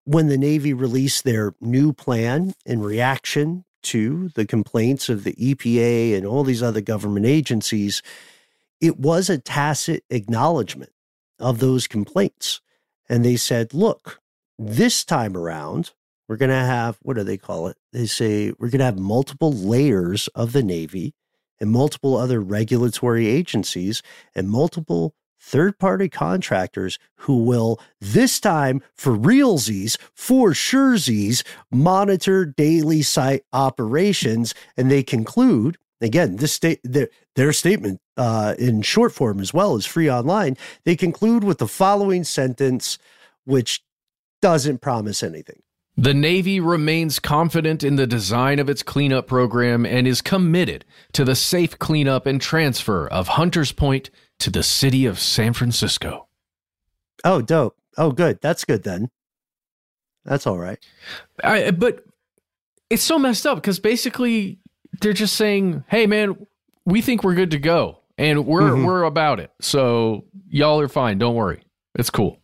when the Navy released their new plan in reaction to the complaints of the EPA and all these other government agencies, it was a tacit acknowledgement of those complaints. And they said, look, this time around, we're going to have, what do they call it? They say we're going to have multiple layers of the Navy and multiple other regulatory agencies and multiple third party contractors who will, this time for realsies, for surezies, monitor daily site operations. And they conclude, again, this state, their, their statement uh, in short form as well as free online, they conclude with the following sentence, which doesn't promise anything. The Navy remains confident in the design of its cleanup program and is committed to the safe cleanup and transfer of Hunters Point to the city of San Francisco. Oh, dope. Oh, good. That's good then. That's all right. I, but it's so messed up because basically they're just saying, "Hey, man, we think we're good to go, and we're mm-hmm. we're about it. So y'all are fine. Don't worry. It's cool."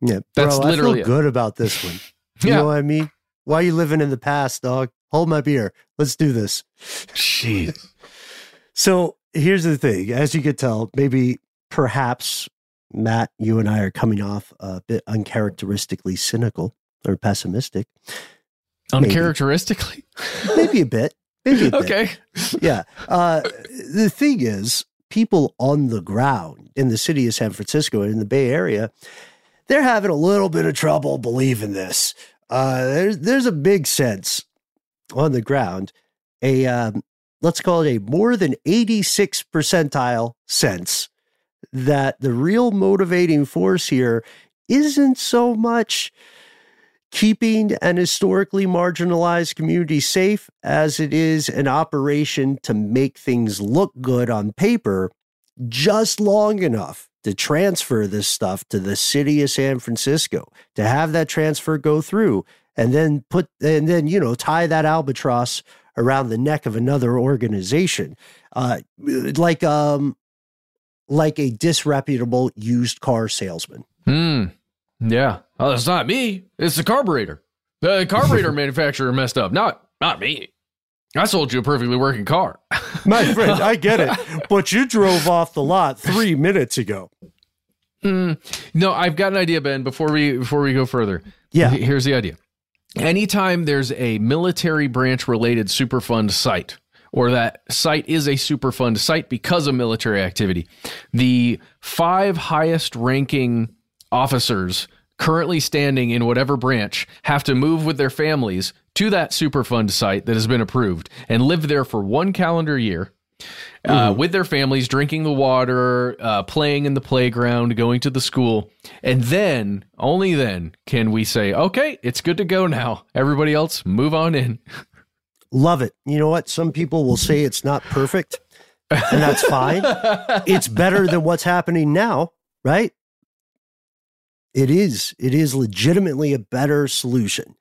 Yeah, that's Bro, literally I feel good about this one. You yeah. know what I mean? Why are you living in the past, dog? Hold my beer. Let's do this. Jeez. so here's the thing. As you could tell, maybe perhaps Matt, you and I are coming off a bit uncharacteristically cynical or pessimistic. Uncharacteristically? Maybe, maybe a bit. Maybe a bit. Okay. Yeah. Uh, the thing is, people on the ground in the city of San Francisco and in the Bay Area, they're having a little bit of trouble believing this. Uh, there's there's a big sense on the ground, a um, let's call it a more than 86 percentile sense that the real motivating force here isn't so much keeping an historically marginalized community safe as it is an operation to make things look good on paper just long enough to transfer this stuff to the city of San Francisco, to have that transfer go through, and then put, and then, you know, tie that albatross around the neck of another organization. Uh, like, um, like a disreputable used car salesman. Hmm. Yeah. Well, it's not me. It's the carburetor. The carburetor manufacturer messed up. Not not me. I sold you a perfectly working car. My friend, I get it. But you drove off the lot three minutes ago. Mm, no, I've got an idea, Ben. Before we before we go further, yeah. Here's the idea. Anytime there's a military branch related Superfund site, or that site is a Superfund site because of military activity, the five highest ranking officers currently standing in whatever branch have to move with their families to that Superfund site that has been approved and live there for one calendar year. Uh, with their families, drinking the water, uh, playing in the playground, going to the school. And then, only then, can we say, okay, it's good to go now. Everybody else, move on in. Love it. You know what? Some people will say it's not perfect, and that's fine. it's better than what's happening now, right? It is. It is legitimately a better solution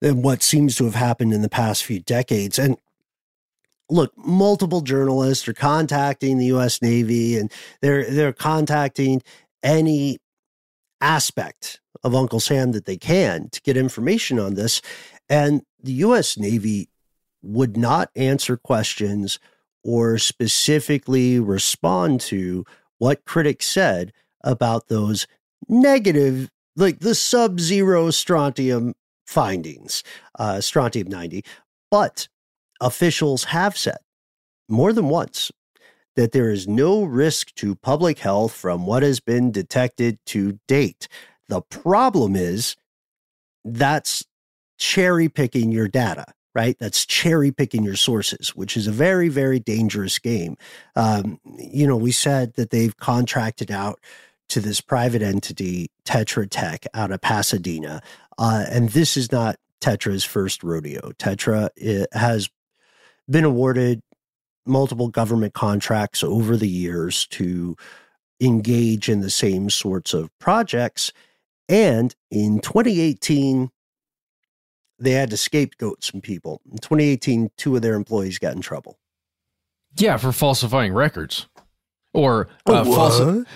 than what seems to have happened in the past few decades. And look, multiple journalists are contacting the U.S. Navy, and they're they're contacting any aspect of Uncle Sam that they can to get information on this. And the U.S. Navy would not answer questions or specifically respond to what critics said about those negative, like the sub zero strontium findings, uh, strontium 90. But officials have said more than once that there is no risk to public health from what has been detected to date. The problem is that's cherry picking your data, right? That's cherry picking your sources, which is a very, very dangerous game. Um, you know, we said that they've contracted out to this private entity, Tetra Tech, out of Pasadena. Uh, and this is not Tetra's first rodeo. Tetra has been awarded multiple government contracts over the years to engage in the same sorts of projects. And in 2018, they had to scapegoat some people. In 2018, two of their employees got in trouble. Yeah, for falsifying records or uh, falsi-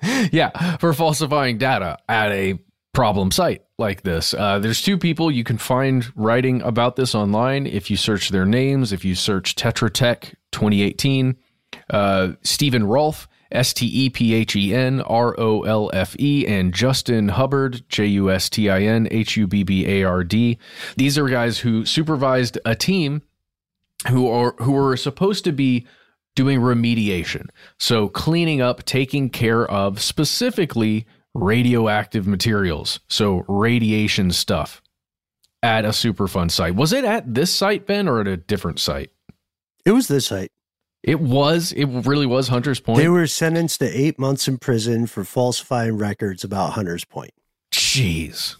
yeah, for falsifying data at a problem site like this. Uh, there's two people you can find writing about this online. If you search their names, if you search Tetra Tech 2018, uh, Stephen Rolfe, S T E P H E N R O L F E, and Justin Hubbard, J U S T I N H U B B A R D. These are guys who supervised a team who are who were supposed to be doing remediation. So cleaning up, taking care of specifically radioactive materials. So radiation stuff at a Superfund site. Was it at this site, Ben, or at a different site? It was this site. It was. It really was Hunters Point. They were sentenced to eight months in prison for falsifying records about Hunters Point. Jeez.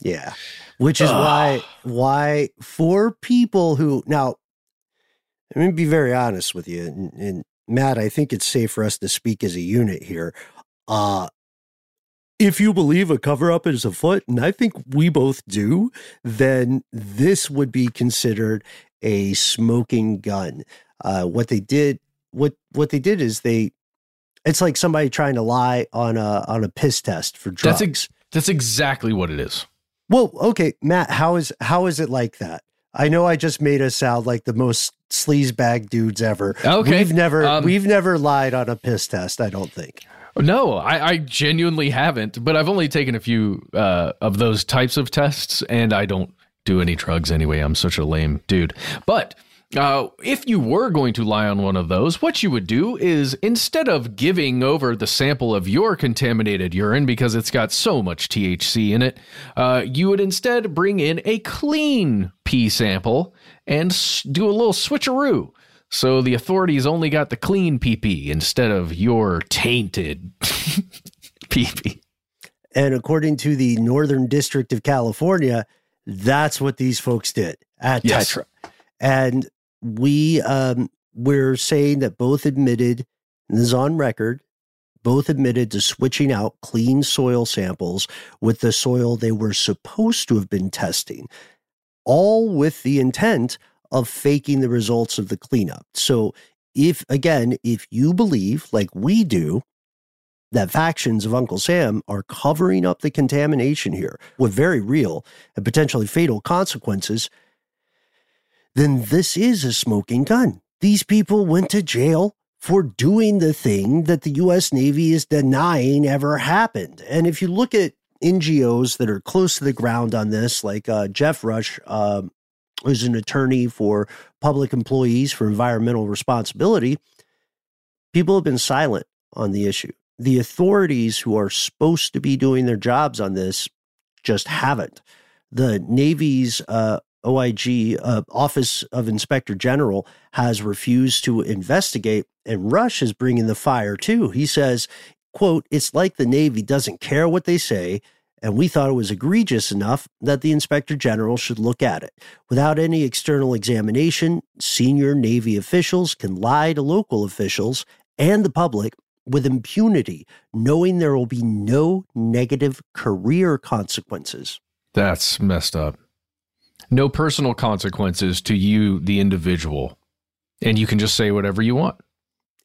Yeah, which is Ugh. why why for people who now, let me be very honest with you, and, and Matt, I think it's safe for us to speak as a unit here. Uh, if you believe a cover up is afoot, and I think we both do, then this would be considered a smoking gun. Uh, what they did, what what they did is they, it's like somebody trying to lie on a on a piss test for drugs. That's ex- that's exactly what it is. Well, okay, Matt, how is how is it like that? I know I just made us sound like the most sleazebag dudes ever. Okay, we've never um, we've never lied on a piss test. I don't think. No, I, I genuinely haven't. But I've only taken a few uh, of those types of tests, and I don't do any drugs anyway. I'm such a lame dude. But uh, if you were going to lie on one of those, what you would do is instead of giving over the sample of your contaminated urine because it's got so much THC in it, uh, you would instead bring in a clean pee sample and do a little switcheroo. So the authorities only got the clean PP instead of your tainted PP. And according to the Northern District of California, that's what these folks did at yes. Tetra. And we um, we're saying that both admitted, and this is on record, both admitted to switching out clean soil samples with the soil they were supposed to have been testing, all with the intent of faking the results of the cleanup. So, if again, if you believe, like we do, that factions of Uncle Sam are covering up the contamination here with very real and potentially fatal consequences, then this is a smoking gun. These people went to jail for doing the thing that the U.S. Navy is denying ever happened. And if you look at NGOs that are close to the ground on this, like uh, Jeff Rush, uh, who's an attorney for public employees for environmental responsibility, people have been silent on the issue. The authorities who are supposed to be doing their jobs on this just haven't. The Navy's uh, OIG, uh, Office of Inspector General, has refused to investigate, and Rush is bringing the fire too. He says, "quote It's like the Navy doesn't care what they say." And we thought it was egregious enough that the inspector general should look at it. Without any external examination, senior Navy officials can lie to local officials and the public with impunity, knowing there will be no negative career consequences. That's messed up no personal consequences to you, the individual, and you can just say whatever you want.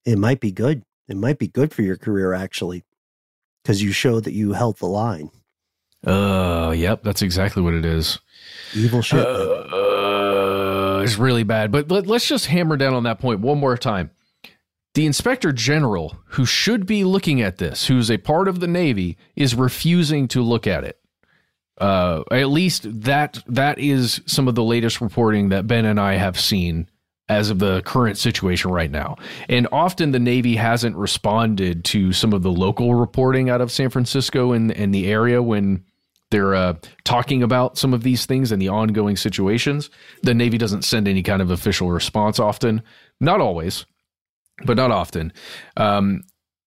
It might be good. It might be good for your career, actually, because you show that you held the line. Uh, yep, that's exactly what it is. Evil shit. Uh, it's really bad. But let, let's just hammer down on that point one more time. The inspector general, who should be looking at this, who's a part of the Navy, is refusing to look at it uh, at least that that is some of the latest reporting that Ben and I have seen as of the current situation right now. And often the Navy hasn't responded to some of the local reporting out of San Francisco and, and the area when they're uh, talking about some of these things and the ongoing situations. The Navy doesn't send any kind of official response often, not always, but not often. Um,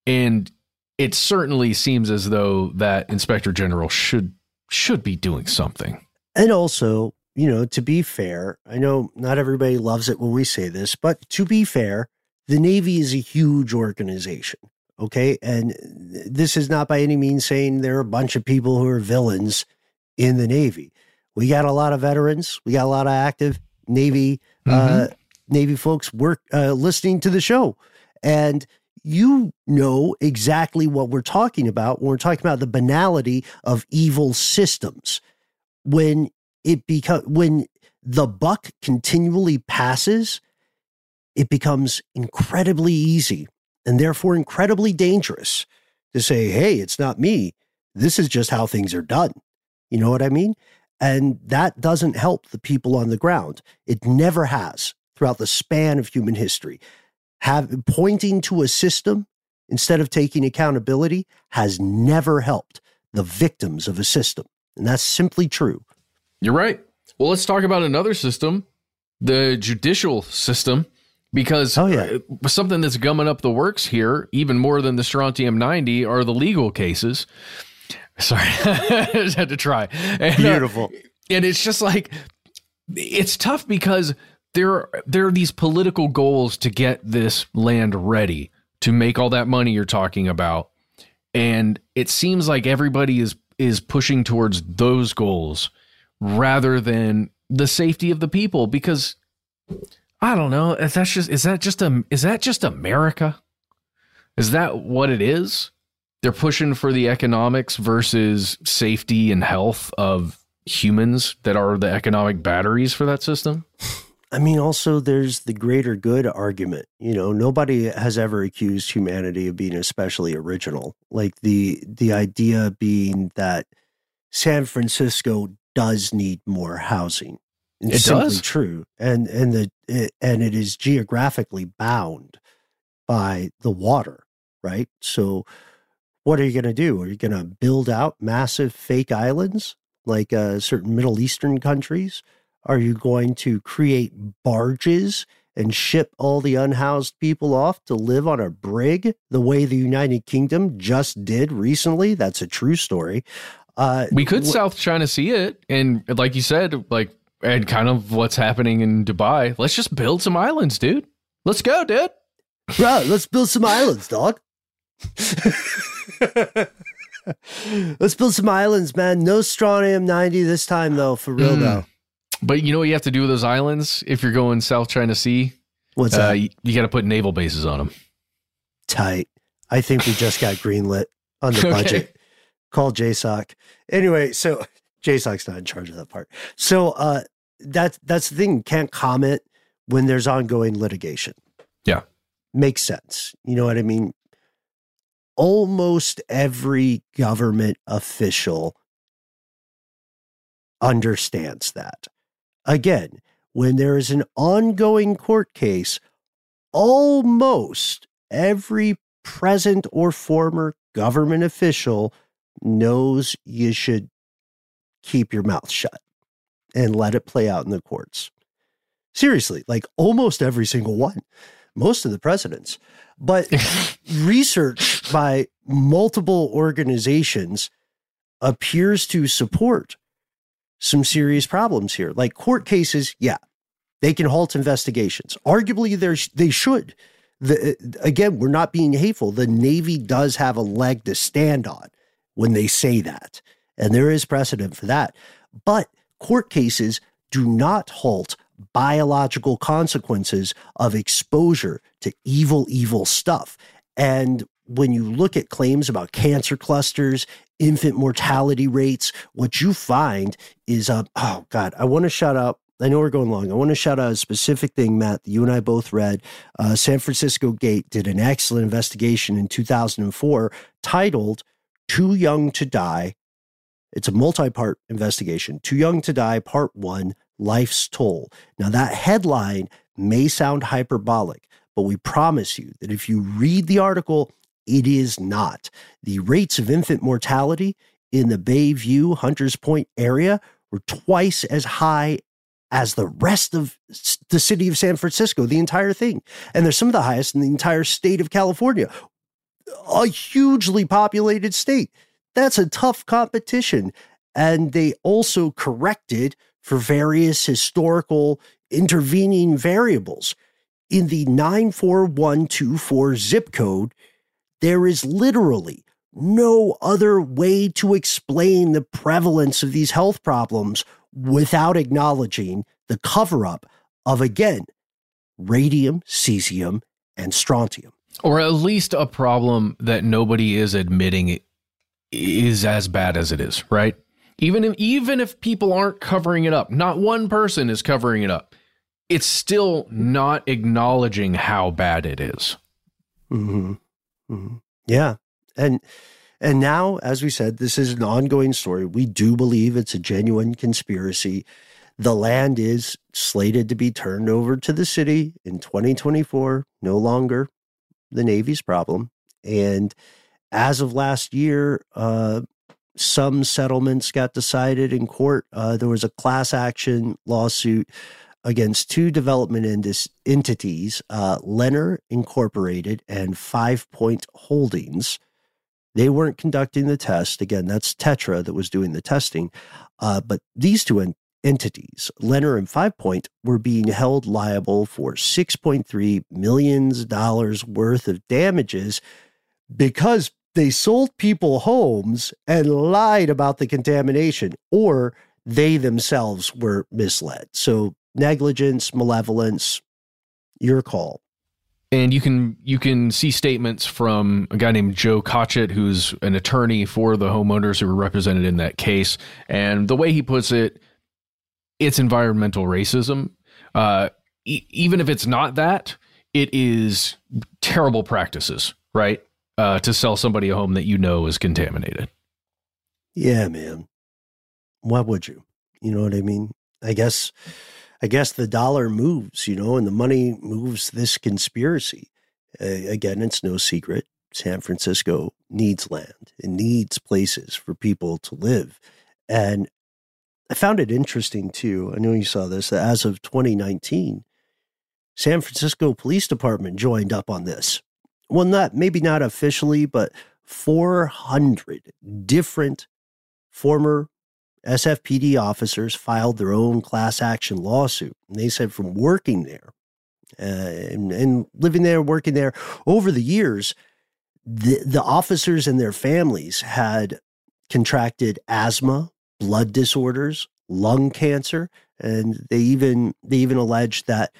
and it certainly seems as though that Inspector General should should be doing something. And also, you know, to be fair, I know not everybody loves it when we say this, but to be fair, the Navy is a huge organization. Okay. And this is not by any means saying there are a bunch of people who are villains in the Navy. We got a lot of veterans, we got a lot of active Navy, uh, mm-hmm. uh, Navy folks work uh, listening to the show. And you know exactly what we're talking about when we're talking about the banality of evil systems. When it becomes when the buck continually passes, it becomes incredibly easy and therefore incredibly dangerous to say, hey, it's not me. This is just how things are done. You know what I mean? And that doesn't help the people on the ground. It never has throughout the span of human history. Have pointing to a system instead of taking accountability has never helped the victims of a system. And that's simply true. You're right. Well, let's talk about another system, the judicial system, because oh, yeah. Uh, something that's gumming up the works here, even more than the Strontium 90, are the legal cases. Sorry, I just had to try. And, Beautiful. Uh, and it's just like, it's tough because there, there are these political goals to get this land ready to make all that money you're talking about. And it seems like everybody is is pushing towards those goals rather than the safety of the people because I don't know if that's just is that just a is that just America? Is that what it is? They're pushing for the economics versus safety and health of humans that are the economic batteries for that system. I mean, also there's the greater good argument. You know, nobody has ever accused humanity of being especially original. Like the the idea being that San Francisco does need more housing. It's it simply does. true, and and the it, and it is geographically bound by the water, right? So, what are you going to do? Are you going to build out massive fake islands like uh, certain Middle Eastern countries? Are you going to create barges and ship all the unhoused people off to live on a brig the way the United Kingdom just did recently? That's a true story. Uh, we could wh- South China Sea it, and like you said, like and kind of what's happening in Dubai. Let's just build some islands, dude. Let's go, dude. Right, let's build some islands, dog. let's build some islands, man. No strontium ninety this time, though. For real, mm. though. But you know what you have to do with those islands if you're going South China Sea? What's uh, that? You, you got to put naval bases on them. Tight. I think we just got greenlit on the budget. okay. Call JSOC. Anyway, so JSOC's not in charge of that part. So uh, that's that's the thing. Can't comment when there's ongoing litigation. Yeah, makes sense. You know what I mean? Almost every government official understands that. Again, when there is an ongoing court case, almost every present or former government official knows you should keep your mouth shut and let it play out in the courts. Seriously, like almost every single one, most of the presidents. But research by multiple organizations appears to support some serious problems here. Like court cases, yeah, they can halt investigations. Arguably, they should. The, uh, again, we're not being hateful. The Navy does have a leg to stand on when they say that, and there is precedent for that. But court cases do not halt biological consequences of exposure to evil, evil stuff. And when you look at claims about cancer clusters, infant mortality rates, what you find is, uh, oh God, I want to shout out. I know we're going long. I want to shout out a specific thing, Matt, that you and I both read. Uh, San Francisco Gate did an excellent investigation in 2004 titled Too Young to Die. It's a multi part investigation. Too Young to Die, Part One Life's Toll. Now, that headline may sound hyperbolic, but we promise you that if you read the article it is not. The rates of infant mortality in the Bayview, Hunters Point area were twice as high as the rest of the city of San Francisco, the entire thing. And they're some of the highest in the entire state of California, a hugely populated state. That's a tough competition. And they also corrected for various historical intervening variables. In the 94124 zip code, there is literally no other way to explain the prevalence of these health problems without acknowledging the cover up of, again, radium, cesium, and strontium. Or at least a problem that nobody is admitting is as bad as it is, right? Even if, even if people aren't covering it up, not one person is covering it up, it's still not acknowledging how bad it is. Mm-hmm. Mm-hmm. Yeah. And and now, as we said, this is an ongoing story. We do believe it's a genuine conspiracy. The land is slated to be turned over to the city in 2024, no longer the Navy's problem. And as of last year, uh, some settlements got decided in court. Uh, there was a class action lawsuit against two development indus- entities, uh, Lennar Incorporated and Five Point Holdings. They weren't conducting the test. Again, that's Tetra that was doing the testing. Uh, but these two en- entities, Lennar and Five Point, were being held liable for $6.3 million worth of damages because they sold people homes and lied about the contamination, or they themselves were misled. So negligence, malevolence, your call. And you can you can see statements from a guy named Joe Cotchett, who's an attorney for the homeowners who were represented in that case. And the way he puts it, it's environmental racism. Uh, e- even if it's not that, it is terrible practices, right? Uh, to sell somebody a home that you know is contaminated. Yeah, man. Why would you? You know what I mean? I guess I guess the dollar moves, you know, and the money moves this conspiracy. Uh, again, it's no secret. San Francisco needs land, it needs places for people to live. And I found it interesting too. I know you saw this, that as of 2019, San Francisco Police Department joined up on this. Well, not maybe not officially, but 400 different former SFPD officers filed their own class action lawsuit. And they said from working there uh, and, and, living there, working there over the years, the, the officers and their families had contracted asthma, blood disorders, lung cancer, and they even they even alleged that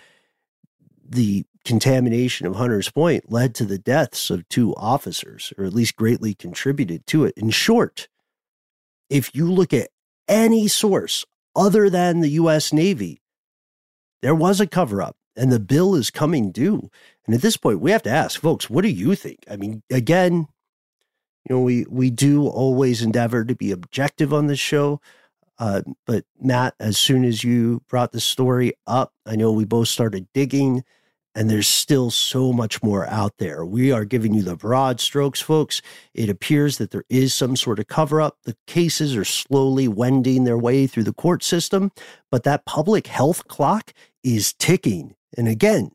the contamination of Hunters Point led to the deaths of two officers, or at least greatly contributed to it. In short, if you look at any source other than the US Navy, there was a cover up and the bill is coming due. And at this point, we have to ask folks, what do you think? I mean, again, you know, we, we do always endeavor to be objective on this show. Uh, but Matt, as soon as you brought the story up, I know we both started digging and there's still so much more out there. We are giving you the broad strokes, folks. It appears that there is some sort of cover up. The cases are slowly wending their way through the court system, but that public health clock is ticking. And again,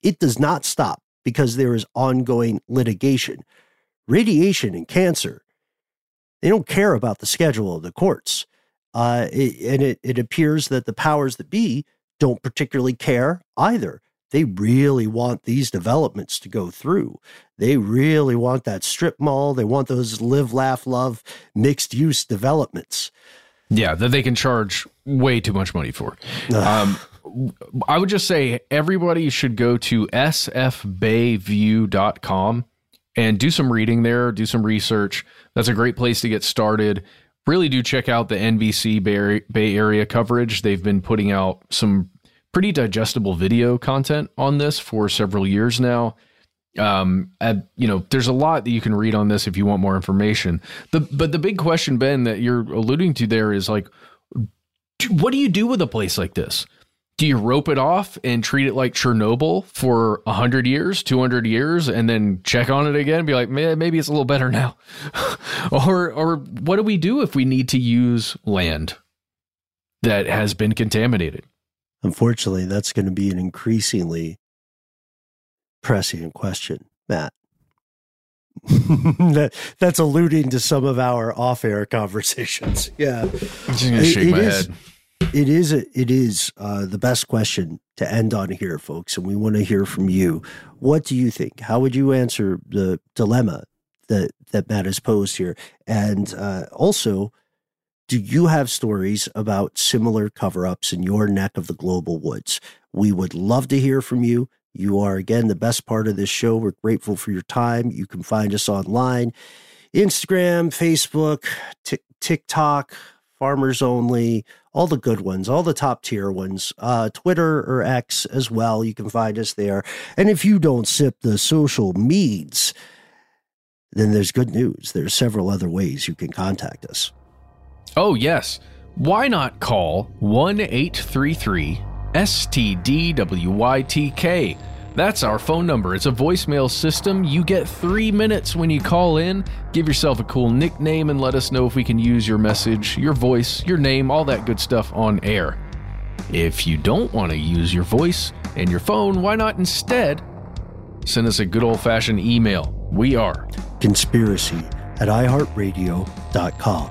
it does not stop because there is ongoing litigation. Radiation and cancer, they don't care about the schedule of the courts. Uh, it, and it, it appears that the powers that be don't particularly care either they really want these developments to go through. They really want that strip mall. They want those live, laugh, love mixed use developments. Yeah, that they can charge way too much money for. um, I would just say everybody should go to sfbayview.com and do some reading there, do some research. That's a great place to get started. Really do check out the NBC Bay Area coverage. They've been putting out some pretty digestible video content on this for several years now. Um, you know, there's a lot that you can read on this if you want more information. The but the big question, Ben, that you're alluding to there is like, what do you do with a place like this? Do you rope it off and treat it like Chernobyl for 100 years, 200 years, and then check on it again and be like, maybe it's a little better now? or, or what do we do if we need to use land that has been contaminated? Unfortunately, that's going to be an increasingly pressing question, Matt. that, that's alluding to some of our off-air conversations. Yeah, I'm just gonna shake it, my is, head. It is a, it is uh, the best question to end on here, folks, and we want to hear from you. What do you think? How would you answer the dilemma that that Matt has posed here? And uh, also, do you have stories about similar cover ups in your neck of the global woods? We would love to hear from you. You are, again, the best part of this show. We're grateful for your time. You can find us online Instagram, Facebook, t- TikTok, Farmers Only, all the good ones, all the top tier ones, uh, Twitter or X as well. You can find us there. And if you don't sip the social meds, then there's good news. There's several other ways you can contact us. Oh, yes. why not call 1 833 STDWYTK? That's our phone number. It's a voicemail system. You get three minutes when you call in. Give yourself a cool nickname and let us know if we can use your message, your voice, your name, all that good stuff on air. If you don't want to use your voice and your phone, why not instead send us a good old fashioned email? We are conspiracy at iHeartRadio.com.